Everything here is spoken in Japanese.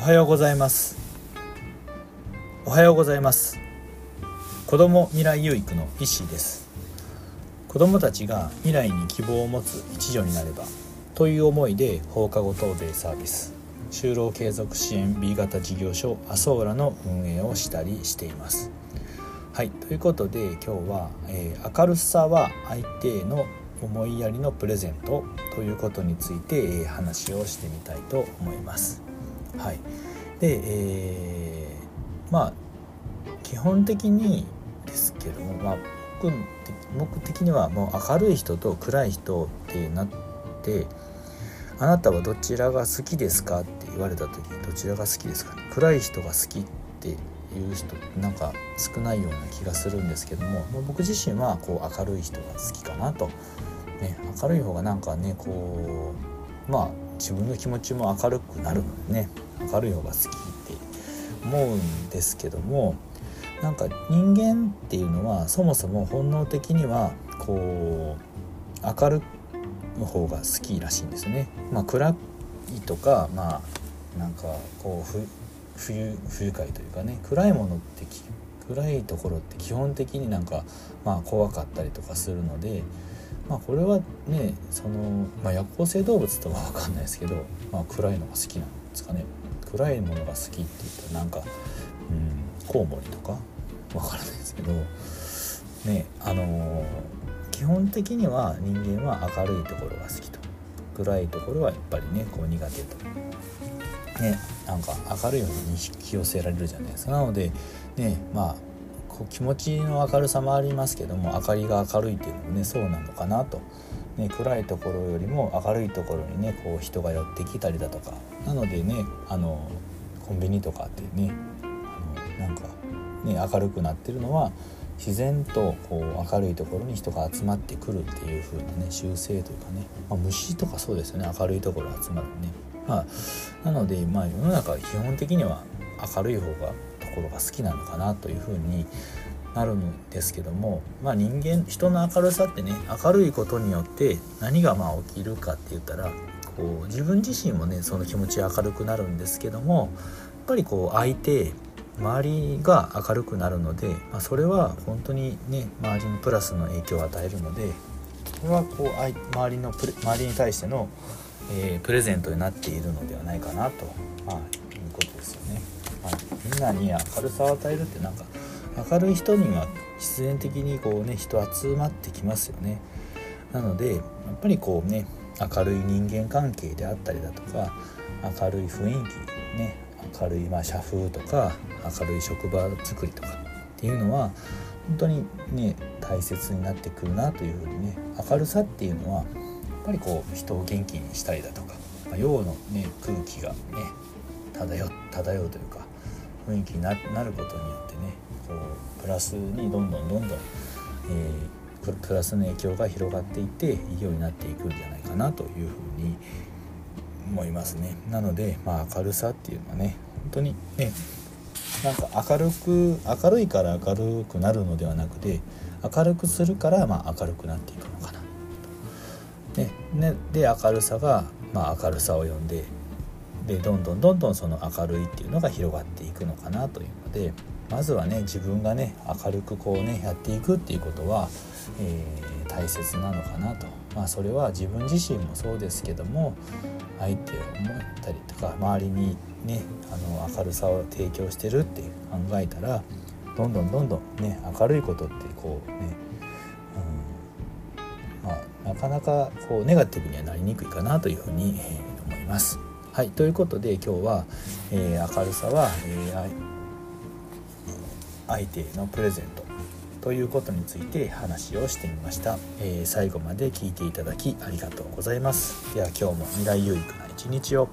おはようございます。おはようございます。子供未来有育の石井です。子供たちが未来に希望を持つ一助になればという思いで放課後等デイサービス就労継続支援 B 型事業所アソーラの運営をしたりしています。はいということで今日は、えー、明るさは相手への思いやりのプレゼントということについて、えー、話をしてみたいと思います。はい、で、えー、まあ基本的にですけども、まあ、僕僕的にはもう明るい人と暗い人ってなって「あなたはどちらが好きですか?」って言われた時にどちらが好きですかね？暗い人が好きっていう人なんか少ないような気がするんですけどももう僕自身はこう明るい人が好きかなと、ね、明るい方がなんかねこうまあ自分の気持ちも明るくなるのでね明るい方が好きって思うんですけどもなんか人間っていうのはそもそも本能的にはこう明るい方が好きらしいんですね。まあ、暗いとかまあなんかこう不愉快というかね暗いものって暗いところって基本的になんかまあ怖かったりとかするので。まあ、これはねその、まあ、夜行性動物とは分かんないですけど、まあ、暗いのが好きなんですかね。暗いものが好きって言ったらなんか、うん、コウモリとか？分からないですけど。ねあのー、基本的には人間は明るいところが好きと。暗いところはやっぱりねこう苦手と。ね、なんか明るいように引き寄せられるじゃないですか。なのでねまあこう気持ちの明るさもありますけども明かりが明るいっていうのもねそうなのかなと、ね、暗いところよりも明るいところにねこう人が寄ってきたりだとか。なのでねあのコンビニとかってねあのなんかね明るくなってるのは自然とこう明るいところに人が集まってくるっていう風なね習性というかね、まあ、虫とかそうですよね明るいところ集まるね。まあ、なので、まあ、世の中基本的には明るい方がころが好きなのかなというふうになるんですけども、まあ、人間人の明るさってね明るいことによって何がまあ起きるかって言ったらこう自分自身もねその気持ち明るくなるんですけどもやっぱりこう相手周りが明るくなるので、まあ、それは本当にね周りにプラスの影響を与えるのでこれはこう周りの周りに対しての、えー、プレゼントになっているのではないかなと、まあ、いうことですよね。みんなに明るさを与えるってなんか明るい人には必然的にこうね人集まってきますよね。なのでやっぱりこうね明るい人間関係であったりだとか明るい雰囲気ね明るいま社風とか明るい職場作りとかっていうのは本当にね大切になってくるなというふうにね明るさっていうのはやっぱりこう人を元気にしたりだとか、まあ、陽のね空気がね漂漂うというか雰囲気になることによってねこうプラスにどんどんどんどん、えー、プラスの影響が広がっていっていいようになっていくんじゃないかなというふうに思いますね。なので、まあ、明るさっていうのはね本当にねなんか明るく明るいから明るくなるのではなくて明るくするからまあ明るくなっていくのかなと。ねね、で明るさが、まあ、明るさを呼んででどんどんどんどんその明るいっていうのが広がっていくのかなというのでまずはね自分がね明るくこうねやっていくっていうことは、えー、大切なのかなとまあそれは自分自身もそうですけども相手を思ったりとか周りにねあの明るさを提供してるって考えたらどんどんどんどんね明るいことってこうね、うんま、なかなかこうネガティブにはなりにくいかなというふうに、え、思います。はい、ということで今日は、えー、明るさは、えー、相手へのプレゼント。ということについて話をしてみました、えー、最後まで聞いていただきありがとうございます。では今日も未来有益な一日を。